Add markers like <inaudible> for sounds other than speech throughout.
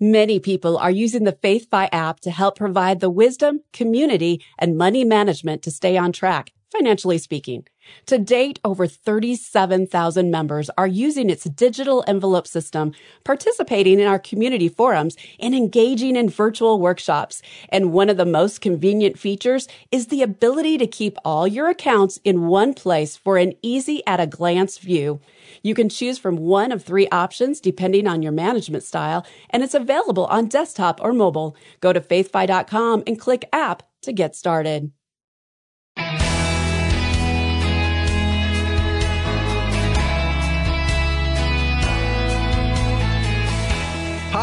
Many people are using the FaithFi app to help provide the wisdom, community, and money management to stay on track, financially speaking. To date, over 37,000 members are using its digital envelope system, participating in our community forums, and engaging in virtual workshops. And one of the most convenient features is the ability to keep all your accounts in one place for an easy at a glance view. You can choose from one of three options depending on your management style, and it's available on desktop or mobile. Go to faithfi.com and click app to get started.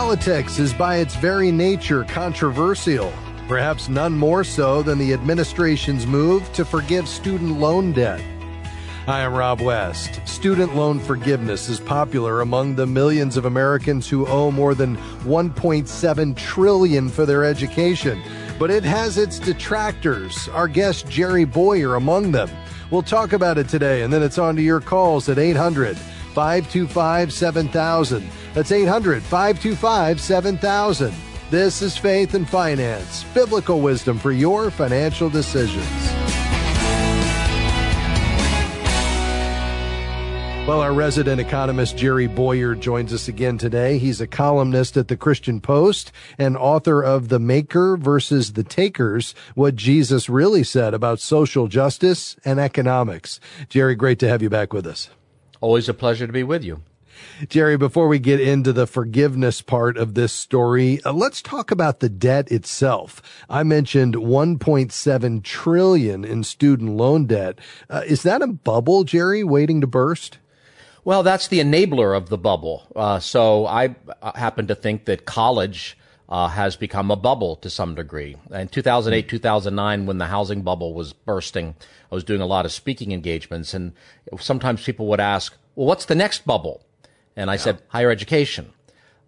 Politics is by its very nature controversial, perhaps none more so than the administration's move to forgive student loan debt. Hi, I'm Rob West. Student loan forgiveness is popular among the millions of Americans who owe more than 1.7 trillion for their education, but it has its detractors. Our guest Jerry Bowyer among them. We'll talk about it today, and then it's on to your calls at 800 525 7000. That's 800 525 7000. This is Faith and Finance, biblical wisdom for your financial decisions. Well, our resident economist Jerry Bowyer joins us again today. He's a columnist at the Christian Post and author of The Maker versus the Takers, what Jesus really said about social justice and economics. Jerry, great to have you back with us. Always a pleasure to be with you. Jerry, before we get into the forgiveness part of this story, uh, let's talk about the debt itself. I mentioned 1.7 trillion in student loan debt. Uh, is that a bubble, Jerry, waiting to burst? Well, that's the enabler of the bubble. Uh, so I happen to think that college uh, has become a bubble to some degree. In 2008, 2009, when the housing bubble was bursting, I was doing a lot of speaking engagements, and sometimes people would ask, "Well, what's the next bubble?" And I yeah. said, "Higher education."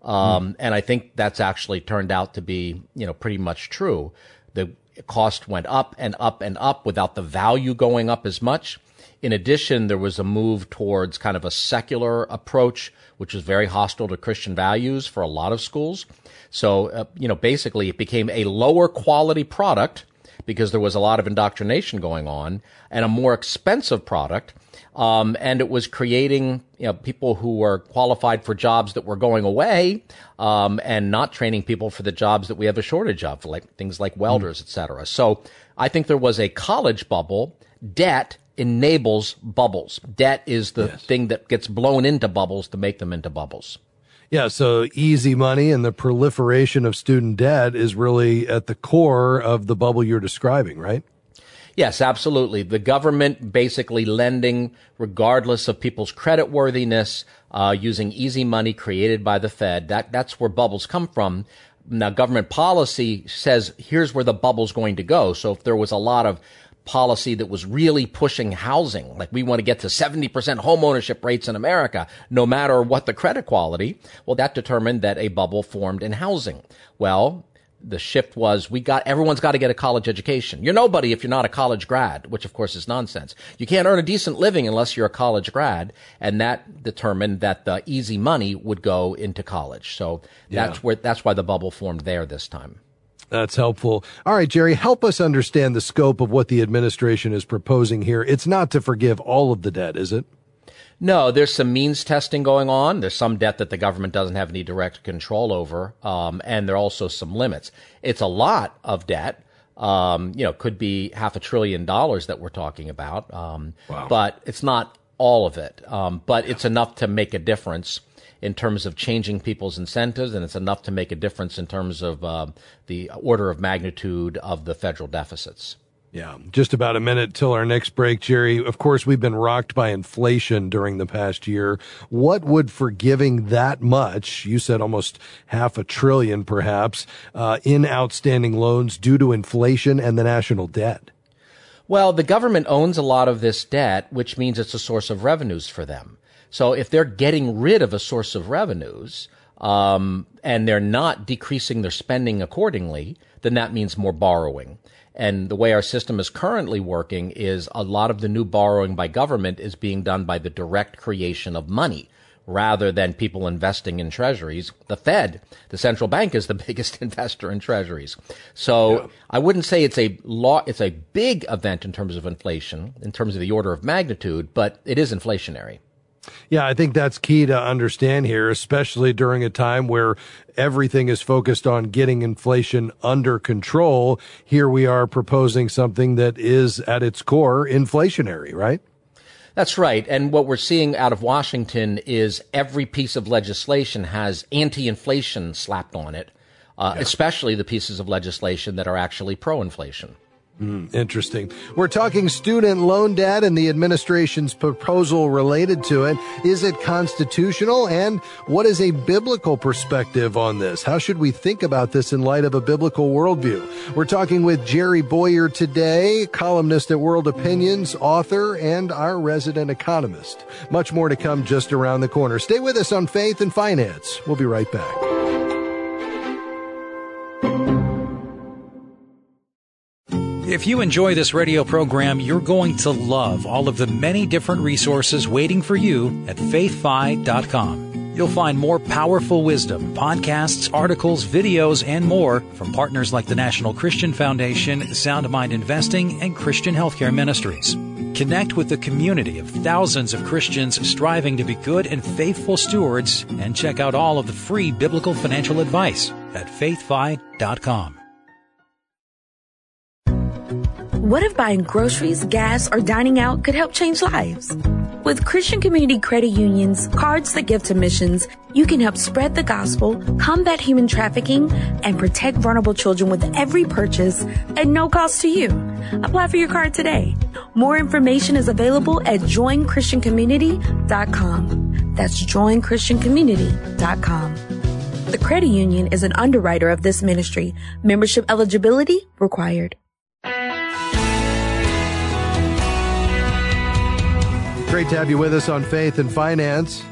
Um, mm. And I think that's actually turned out to be, you know, pretty much true. The cost went up and up and up without the value going up as much. In addition, there was a move towards kind of a secular approach, which was very hostile to Christian values for a lot of schools. So, uh, you know, basically it became a lower quality product because there was a lot of indoctrination going on and a more expensive product. Um, and it was creating you know, people who were qualified for jobs that were going away um, and not training people for the jobs that we have a shortage of, like things like welders, mm. et cetera. So I think there was a college bubble. Debt enables bubbles. Debt is the yes. thing that gets blown into bubbles to make them into bubbles. Yeah, so easy money and the proliferation of student debt is really at the core of the bubble you're describing, right? Yes, absolutely. The government basically lending regardless of people's credit worthiness, uh, using easy money created by the Fed. That, that's where bubbles come from. Now, government policy says here's where the bubble's going to go. So if there was a lot of policy that was really pushing housing. Like we want to get to 70% homeownership rates in America, no matter what the credit quality. Well, that determined that a bubble formed in housing. Well, the shift was we got everyone's got to get a college education. You're nobody if you're not a college grad, which of course is nonsense. You can't earn a decent living unless you're a college grad, and that determined that the easy money would go into college. So that's yeah. where that's why the bubble formed there this time. That's helpful. All right, Jerry, help us understand the scope of what the administration is proposing here. It's not to forgive all of the debt, is it? No, there's some means testing going on. There's some debt that the government doesn't have any direct control over, um, and there are also some limits. It's a lot of debt. Um, you know, could be half a trillion dollars that we're talking about, um, wow. but it's not all of it. Um, but it's enough to make a difference in terms of changing people's incentives, and it's enough to make a difference in terms of uh, the order of magnitude of the federal deficits. Yeah, just about a minute till our next break, Jerry. Of course, we've been rocked by inflation during the past year. What would forgiving that much, you said almost half a trillion perhaps, uh, in outstanding loans due to inflation and the national debt? Well, the government owns a lot of this debt, which means it's a source of revenues for them. So if they're getting rid of a source of revenues, um, and they're not decreasing their spending accordingly, then that means more borrowing. And the way our system is currently working is a lot of the new borrowing by government is being done by the direct creation of money rather than people investing in treasuries. The Fed, the central bank, is the <laughs> biggest investor in treasuries. So yeah. I wouldn't say it's a law, it's a big event in terms of inflation, in terms of the order of magnitude, but it is inflationary. Yeah, I think that's key to understand here, especially during a time where everything is focused on getting inflation under control. Here we are proposing something that is at its core inflationary, right? That's right. And what we're seeing out of Washington is every piece of legislation has anti inflation slapped on it, uh, yeah. especially the pieces of legislation that are actually pro inflation. Mm, interesting. We're talking student loan debt and the administration's proposal related to it. Is it constitutional? And what is a biblical perspective on this? How should we think about this in light of a biblical worldview? We're talking with Jerry Bowyer today, columnist at World Opinions, author, and our resident economist. Much more to come just around the corner. Stay with us on Faith and Finance. We'll be right back. If you enjoy this radio program, you're going to love all of the many different resources waiting for you at faithfi.com. You'll find more powerful wisdom, podcasts, articles, videos, and more from partners like the National Christian Foundation, Sound Mind Investing, and Christian Healthcare Ministries. Connect with the community of thousands of Christians striving to be good and faithful stewards and check out all of the free biblical financial advice at faithfi.com. What if buying groceries, gas, or dining out could help change lives? With Christian Community Credit Union's cards that give to missions, you can help spread the gospel, combat human trafficking, and protect vulnerable children with every purchase at no cost to you. Apply for your card today. More information is available at joinchristiancommunity.com. That's joinchristiancommunity.com. The credit union is an underwriter of this ministry. Membership eligibility required. Great to have you with us on Faith and Finance.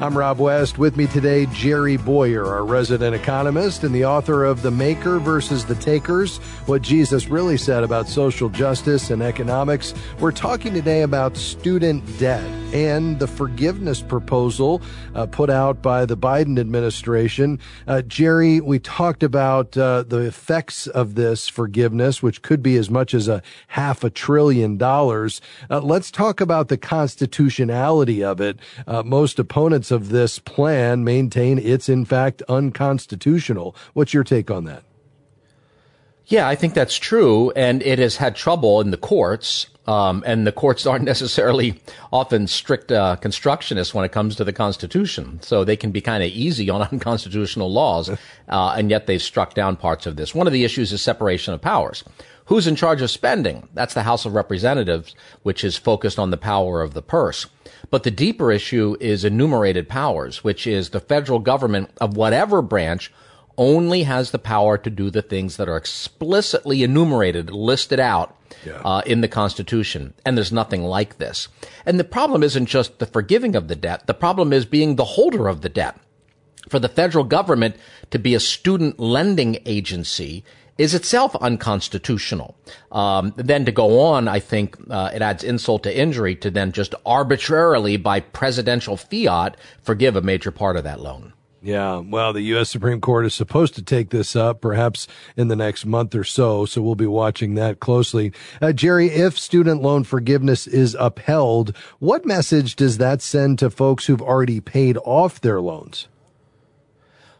I'm Rob West. With me today, Jerry Bowyer, our resident economist and the author of The Maker versus the Takers What Jesus Really Said About Social Justice and Economics. We're talking today about student debt and the forgiveness proposal uh, put out by the Biden administration. Uh, Jerry, we talked about uh, the effects of this forgiveness, which could be as much as a half a trillion dollars. Uh, let's talk about the constitutionality of it. Uh, most opponents of this plan maintain it's in fact unconstitutional. What's your take on that? Yeah, I think that's true, and it has had trouble in the courts. Um, and the courts <laughs> aren't necessarily often strict uh, constructionists when it comes to the Constitution, so they can be kind of easy on <laughs> unconstitutional laws, uh, and yet they've struck down parts of this. One of the issues is separation of powers. Who's in charge of spending? That's the House of Representatives, which is focused on the power of the purse. But the deeper issue is enumerated powers, which is the federal government of whatever branch only has the power to do the things that are explicitly enumerated, listed out yeah. uh, in the Constitution. And there's nothing like this. And the problem isn't just the forgiving of the debt. The problem is being the holder of the debt. For the federal government to be a student lending agency is itself unconstitutional. Um, then to go on, I think uh, it adds insult to injury to then just arbitrarily, by presidential fiat, forgive a major part of that loan. Yeah, well, the U.S. Supreme Court is supposed to take this up perhaps in the next month or so, so we'll be watching that closely. Uh, Jerry, if student loan forgiveness is upheld, what message does that send to folks who've already paid off their loans?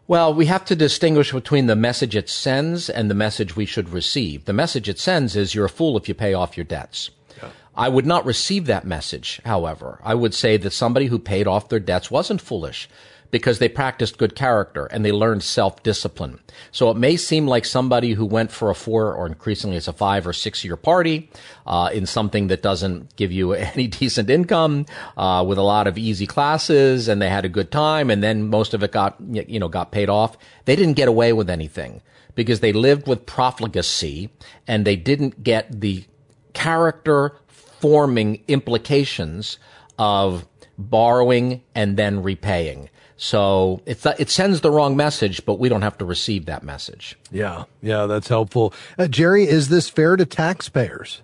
Well, we have to distinguish between the message it sends and the message we should receive. The message it sends is you're a fool if you pay off your debts. Yeah. I would not receive that message, however. I would say that somebody who paid off their debts wasn't foolish because they practiced good character and they learned self-discipline. So it may seem like somebody who went for a four or increasingly it's a five or six year party, uh, in something that doesn't give you <laughs> any decent income, uh, with a lot of easy classes and they had a good time and then most of it got, you know, got paid off. They didn't get away with anything because they lived with profligacy and they didn't get the character forming implications of borrowing and then repaying. So it, it sends the wrong message, but we don't have to receive that message. Yeah, yeah, that's helpful. Uh, Jerry, is this fair to taxpayers?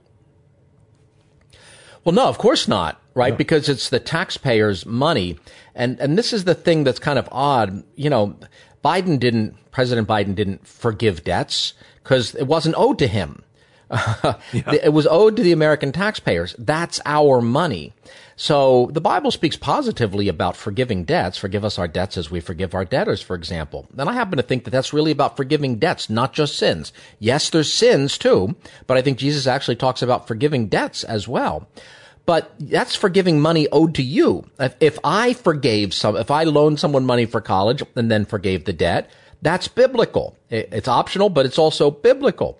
Well, no, of course not. right? Because it's the taxpayers' money. And, and this is the thing that's kind of odd. You know, Biden didn't, President Biden didn't forgive debts because it wasn't owed to him. <laughs> yeah. It was owed to the American taxpayers. That's our money. So the Bible speaks positively about forgiving debts. Forgive us our debts as we forgive our debtors, for example. And I happen to think that that's really about forgiving debts, not just sins. Yes, there's sins too, but I think Jesus actually talks about forgiving debts as well. But that's forgiving money owed to you. If, if I forgave some, if I loaned someone money for college and then forgave the debt, that's biblical. It's optional, but it's also biblical.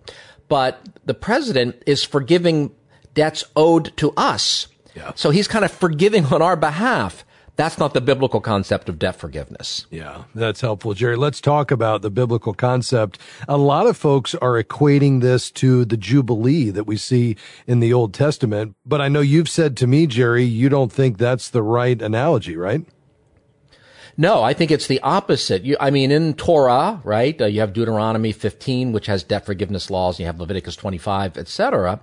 But the president is forgiving debts owed to us. Yeah. So he's kind of forgiving on our behalf. That's not the biblical concept of debt forgiveness. Yeah, that's helpful, Jerry. Let's talk about the biblical concept. A lot of folks are equating this to the Jubilee that we see in the Old Testament. But I know you've said to me, Jerry, you don't think that's the right analogy, right? No, I think it's the opposite. You, I mean, in Torah, right? Uh, you have Deuteronomy 15, which has debt forgiveness laws. and You have Leviticus 25, etc.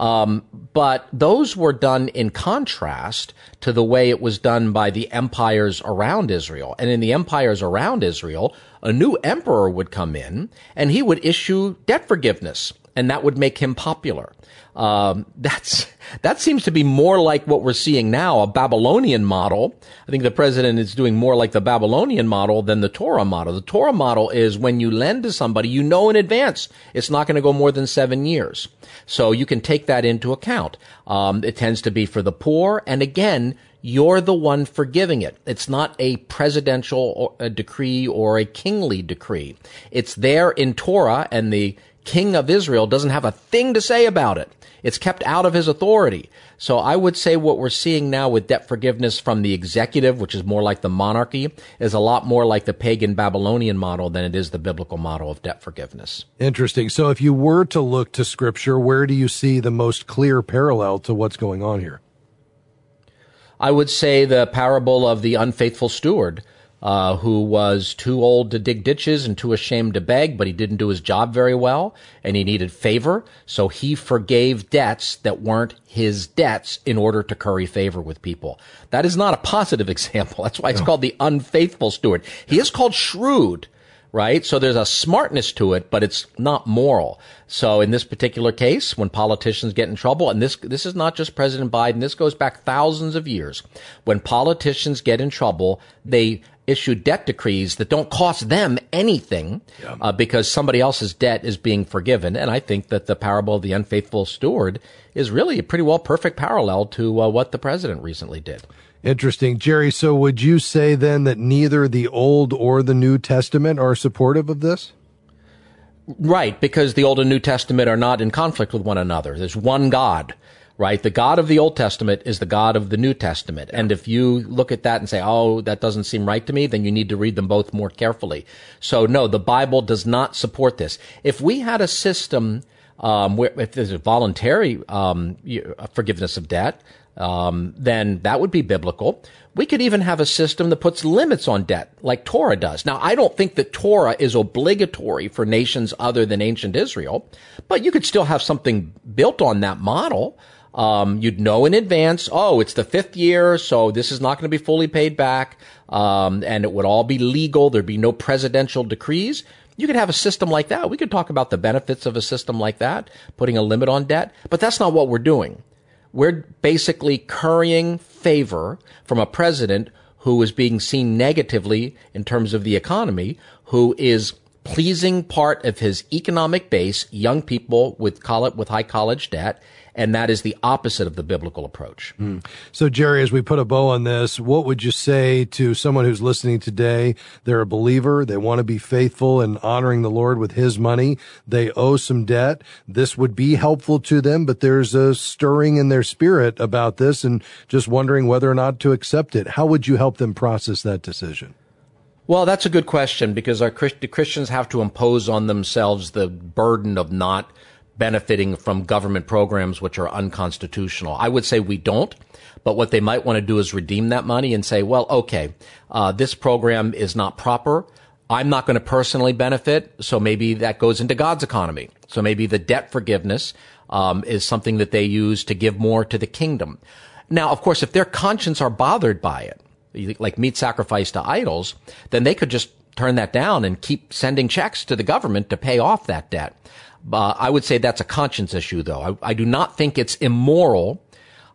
Um, but those were done in contrast to the way it was done by the empires around Israel. And in the empires around Israel, a new emperor would come in and he would issue debt forgiveness and that would make him popular. Um, that's that seems to be more like what we're seeing now, a Babylonian model. I think the president is doing more like the Babylonian model than the Torah model. The Torah model is when you lend to somebody, you know in advance it's not going to go more than seven years, so you can take that into account. Um, it tends to be for the poor, and again, you're the one forgiving it. It's not a presidential decree or a kingly decree. It's there in Torah, and the king of Israel doesn't have a thing to say about it. It's kept out of his authority. So I would say what we're seeing now with debt forgiveness from the executive, which is more like the monarchy, is a lot more like the pagan Babylonian model than it is the biblical model of debt forgiveness. Interesting. So if you were to look to scripture, where do you see the most clear parallel to what's going on here? I would say the parable of the unfaithful steward uh, who was too old to dig ditches and too ashamed to beg, but he didn't do his job very well and he needed favor. So he forgave debts that weren't his debts in order to curry favor with people. That is not a positive <laughs> example. That's why it's no. called the unfaithful steward. He is called shrewd right? So there's a smartness to it, but it's not moral. So in this particular case, when politicians get in trouble, and this, this is not just President Biden, this goes back thousands of years. When politicians get in trouble, they issue debt decrees that don't cost them anything yeah. uh, because somebody else's debt is being forgiven. And I think that the parable of the unfaithful steward is really a pretty well perfect parallel to uh, what the president recently did. Interesting. Jerry, so would you say then that neither the Old or the New Testament are supportive of this? Right, because the Old and New Testament are not in conflict with one another. There's one God right? The God of the Old Testament is the God of the New Testament. And if you look at that and say, oh, that doesn't seem right to me, then you need to read them both more carefully. So no, the Bible does not support this. If we had a system, um, where, if there's a voluntary, um, forgiveness of debt, um, then that would be biblical. We could even have a system that puts limits on debt, like Torah does. Now, I don't think that Torah is obligatory for nations other than ancient Israel, but you could still have something built on that model. Um, you'd know in advance, oh, it's the fifth year, so this is not going to be fully paid back. Um, and it would all be legal. There'd be no presidential decrees. You could have a system like that. We could talk about the benefits of a system like that, putting a limit on debt, but that's not what we're doing. We're basically currying favor from a president who is being seen negatively in terms of the economy, who is pleasing part of his economic base, young people with college, with high college debt, and that is the opposite of the biblical approach. Mm. So, Jerry, as we put a bow on this, what would you say to someone who's listening today? They're a believer. They want to be faithful and honoring the Lord with his money. They owe some debt. This would be helpful to them, but there's a stirring in their spirit about this and just wondering whether or not to accept it. How would you help them process that decision? Well, that's a good question because our Christians have to impose on themselves the burden of not benefiting from government programs which are unconstitutional. I would say we don't. But what they might want to do is redeem that money and say, well, okay, uh, this program is not proper. I'm not going to personally benefit. So maybe that goes into God's economy. So maybe the debt forgiveness um, is something that they use to give more to the kingdom. Now, of course, if their conscience are bothered by it, like meat sacrifice to idols, then they could just turn that down and keep sending checks to the government to pay off that debt. Uh, I would say that's a conscience issue, though. I, I do not think it's immoral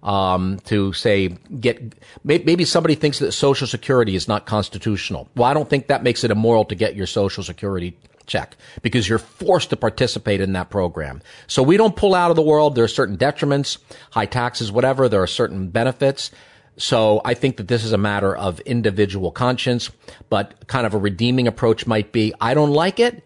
um, to say get maybe somebody thinks that Social Security is not constitutional. Well, I don't think that makes it immoral to get your Social Security check because you're forced to participate in that program. So we don't pull out of the world. There are certain detriments, high taxes, whatever. There are certain benefits. So I think that this is a matter of individual conscience, but kind of a redeeming approach might be, I don't like it.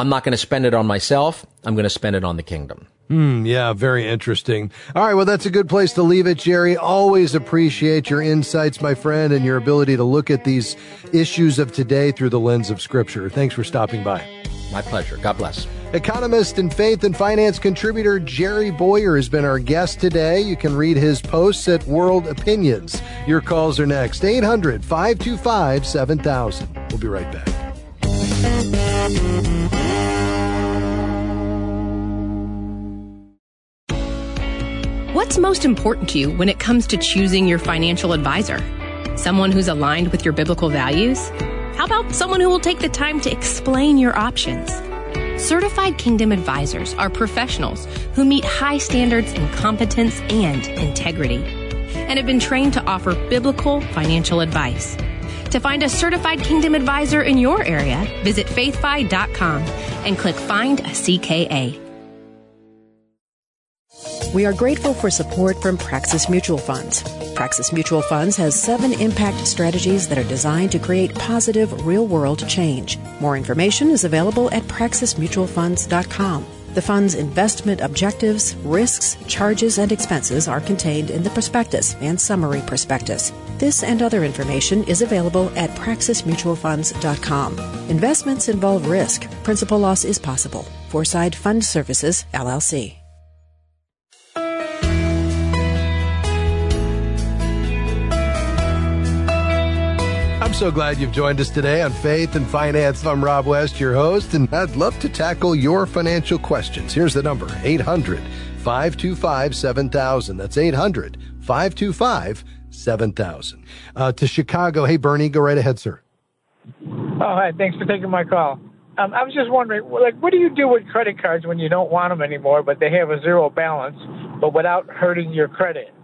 I'm not going to spend it on myself. I'm going to spend it on the kingdom. Hmm, yeah, very interesting. All right, well, that's a good place to leave it, Jerry. Always appreciate your insights, my friend, and your ability to look at these issues of today through the lens of Scripture. Thanks for stopping by. My pleasure. God bless. Economist and faith and finance contributor Jerry Bowyer has been our guest today. You can read his posts at World Opinions. Your calls are next 800 525 7000. We'll be right back. What's most important to you when it comes to choosing your financial advisor? Someone who's aligned with your biblical values? How about someone who will take the time to explain your options? Certified Kingdom Advisors are professionals who meet high standards in competence and integrity and have been trained to offer biblical financial advice. To find a certified Kingdom Advisor in your area, visit faithfi.com and click Find a CKA. We are grateful for support from Praxis Mutual Funds. Praxis Mutual Funds has seven impact strategies that are designed to create positive real world change. More information is available at praxismutualfunds.com. The fund's investment objectives, risks, charges, and expenses are contained in the prospectus and summary prospectus. This and other information is available at praxismutualfunds.com. Investments involve risk. Principal loss is possible. Foreside Fund Services, LLC. So glad you've joined us today on Faith and Finance. I'm Rob West, your host, and I'd love to tackle your financial questions. Here's the number 800 525 7000. That's 800 525 7000. Uh, to Chicago. Hey, Bernie, go right ahead, sir. Oh, hi. Thanks for taking my call. Um, I was just wondering, like, what do you do with credit cards when you don't want them anymore, but they have a zero balance, but without hurting your credit?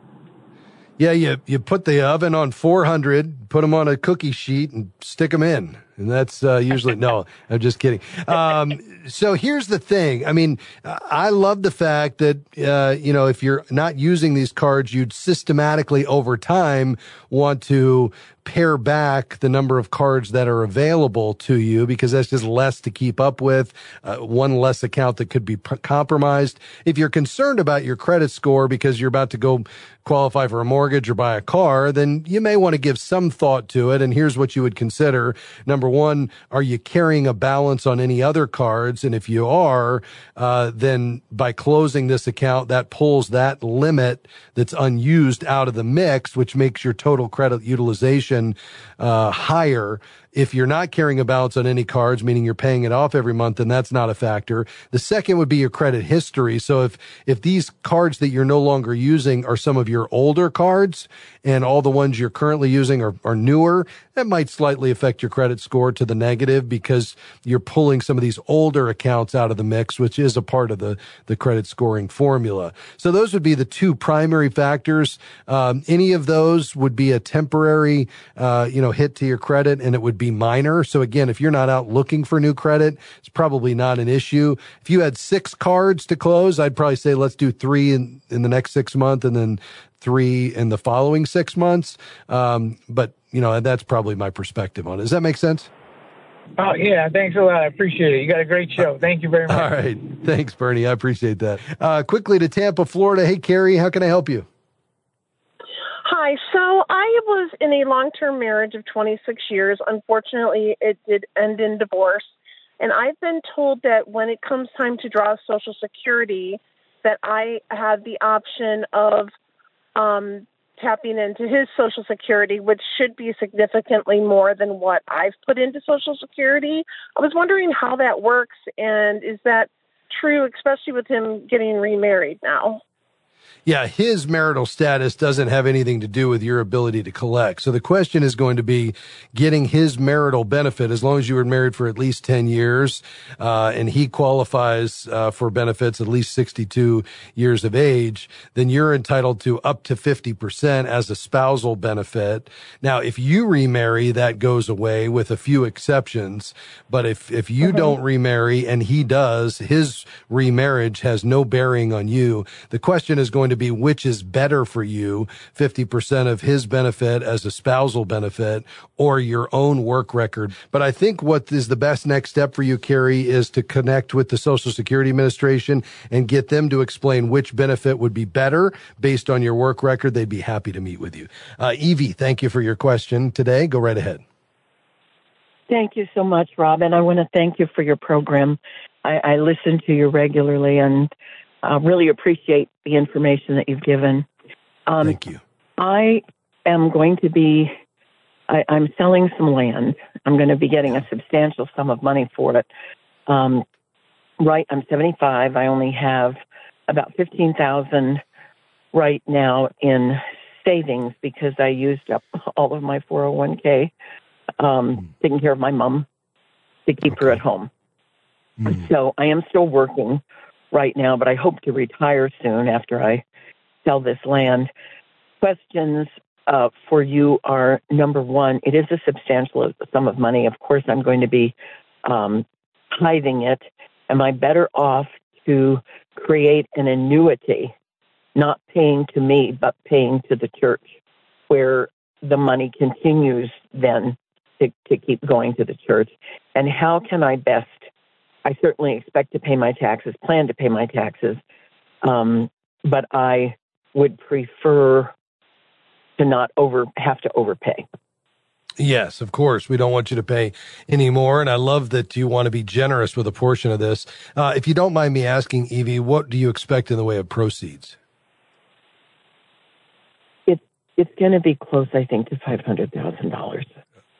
Yeah, you you put the oven on 400, put them on a cookie sheet, and stick them in, and that's uh, usually no. <laughs> I'm just kidding. Um, so here's the thing. I mean, I love the fact that uh, you know if you're not using these cards, you'd systematically over time want to pare back the number of cards that are available to you because that's just less to keep up with, uh, one less account that could be p- compromised. If you're concerned about your credit score because you're about to go qualify for a mortgage or buy a car, then you may want to give some thought to it. And here's what you would consider. Number one, are you carrying a balance on any other cards? And if you are, uh, then by closing this account, that pulls that limit that's unused out of the mix, which makes your total credit utilization uh, higher. If you're not carrying a balance on any cards, meaning you're paying it off every month, then that's not a factor. The second would be your credit history. So if, if these cards that you're no longer using are some of your older cards and all the ones you're currently using are, are newer, that might slightly affect your credit score to the negative because you're pulling some of these older accounts out of the mix, which is a part of the, the credit scoring formula. So those would be the two primary factors. Um, any of those would be a temporary, uh, you know, hit to your credit and it would be be minor. So again, if you're not out looking for new credit, it's probably not an issue. If you had six cards to close, I'd probably say let's do three in, in the next six months and then three in the following six months. Um, but you know, that's probably my perspective on it. Does that make sense? Oh yeah, thanks a lot. I appreciate it. You got a great show. Thank you very much. All right, thanks, Bernie. I appreciate that. Uh, quickly to Tampa, Florida. Hey, Carrie, how can I help you? Hi. So I was in a long term marriage of 26 years. Unfortunately, it did end in divorce. And I've been told that when it comes time to draw Social Security, that I have the option of um, tapping into his Social Security, which should be significantly more than what I've put into Social Security. I was wondering how that works, and is that true, especially with him getting remarried now? Yeah, his marital status doesn't have anything to do with your ability to collect. So the question is going to be getting his marital benefit as long as you were married for at least 10 years, uh, and he qualifies uh, for benefits at least 62 years of age, then you're entitled to up to 50% as a spousal benefit. Now, if you remarry, that goes away with a few exceptions. But if, if you mm-hmm. don't remarry and he does, his remarriage has no bearing on you. The question is going to to be which is better for you 50% of his benefit as a spousal benefit or your own work record. But I think what is the best next step for you, Carrie, is to connect with the Social Security Administration and get them to explain which benefit would be better based on your work record. They'd be happy to meet with you. Uh, Evie, thank you for your question today. Go right ahead. Thank you so much, Rob. And I want to thank you for your program. I, I listen to you regularly and uh, really appreciate the information that you've given. Um, Thank you. I am going to be, I, am selling some land. I'm going to be getting a substantial sum of money for it. Um, right, I'm 75. I only have about 15,000 right now in savings because I used up <laughs> all of my 401k um, mm. taking care of my mom to keep okay. her at home. Mm. So I am still working right now, but I hope to retire soon after I sell this land. Questions uh, for you are number one, it is a substantial sum of money. Of course, I'm going to be um, tithing it. Am I better off to create an annuity, not paying to me, but paying to the church, where the money continues then to, to keep going to the church? And how can I best I certainly expect to pay my taxes, plan to pay my taxes, um, but I would prefer to not over have to overpay. Yes, of course. We don't want you to pay any more. And I love that you want to be generous with a portion of this. Uh, if you don't mind me asking, Evie, what do you expect in the way of proceeds? It's it's going to be close, I think, to five hundred thousand dollars.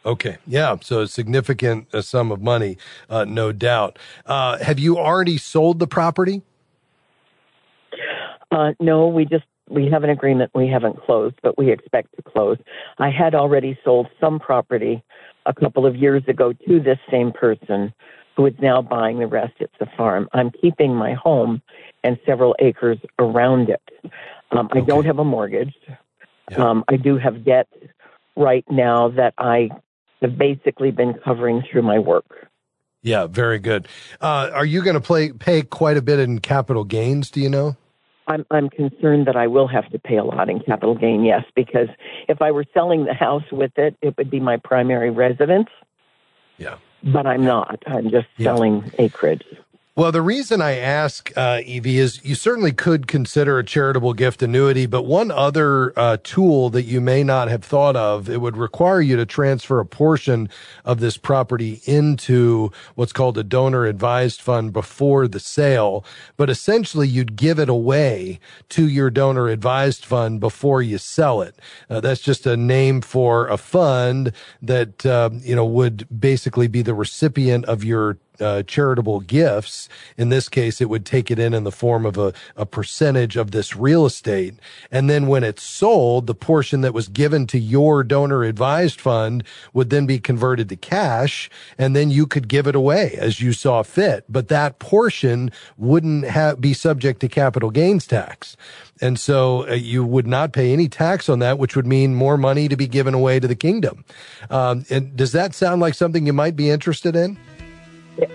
Okay. Yeah. So a significant uh, sum of money, uh, no doubt. Uh, have you already sold the property? Uh, no, we just we have an agreement. We haven't closed, but we expect to close. I had already sold some property a couple of years ago to this same person who is now buying the rest. It's a farm. I'm keeping my home and several acres around it. Um, I okay. don't have a mortgage. Yeah. Um, I do have debt right now that I have basically been covering through my work. Yeah, very good. Uh, are you going to play pay quite a bit in capital gains? Do you know? I'm I'm concerned that I will have to pay a lot in capital gain. Yes, because if I were selling the house with it, it would be my primary residence. Yeah. But I'm not. I'm just yeah. selling acreage. Well, the reason I ask, uh, Evie, is you certainly could consider a charitable gift annuity, but one other uh, tool that you may not have thought of, it would require you to transfer a portion of this property into what's called a donor advised fund before the sale. But essentially, you'd give it away to your donor advised fund before you sell it. Uh, that's just a name for a fund that, uh, you know, would basically be the recipient of your uh, charitable gifts. In this case, it would take it in in the form of a, a percentage of this real estate. And then when it's sold, the portion that was given to your donor advised fund would then be converted to cash. And then you could give it away as you saw fit. But that portion wouldn't have, be subject to capital gains tax. And so uh, you would not pay any tax on that, which would mean more money to be given away to the kingdom. Um, and does that sound like something you might be interested in?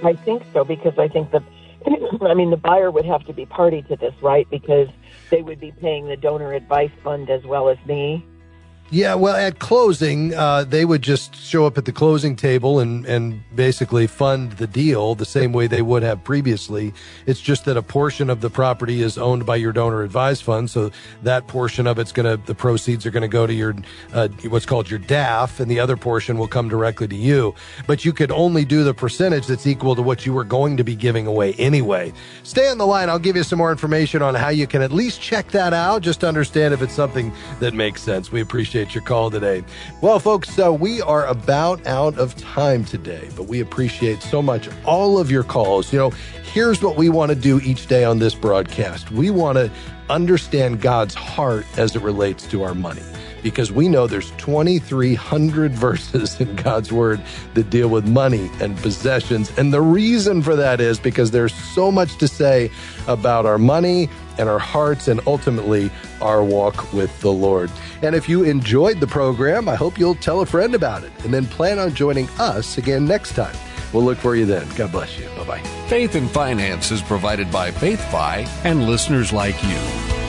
I think so because I think that <clears throat> I mean the buyer would have to be party to this, right? Because they would be paying the donor advice fund as well as me. Yeah, well, at closing, uh, they would just show up at the closing table and, and basically fund the deal the same way they would have previously. It's just that a portion of the property is owned by your donor advised fund, so that portion of it's going to the proceeds are going to go to your uh, what's called your DAF, and the other portion will come directly to you. But you could only do the percentage that's equal to what you were going to be giving away anyway. Stay on the line. I'll give you some more information on how you can at least check that out, just understand if it's something that makes sense. We appreciate appreciate your call today. Well, folks, uh, we are about out of time today, but we appreciate so much all of your calls. You know, here's what we want to do each day on this broadcast we want to understand God's heart as it relates to our money because we know there's 2,300 <laughs> verses in God's word that deal with money and possessions. And the reason for that is because there's so much to say about our money and our hearts and ultimately our walk with the Lord. And if you enjoyed the program, I hope you'll tell a friend about it and then plan on joining us again next time. We'll look for you then. God bless you. Bye bye. Faith and Finance is provided by FaithFi and listeners like you.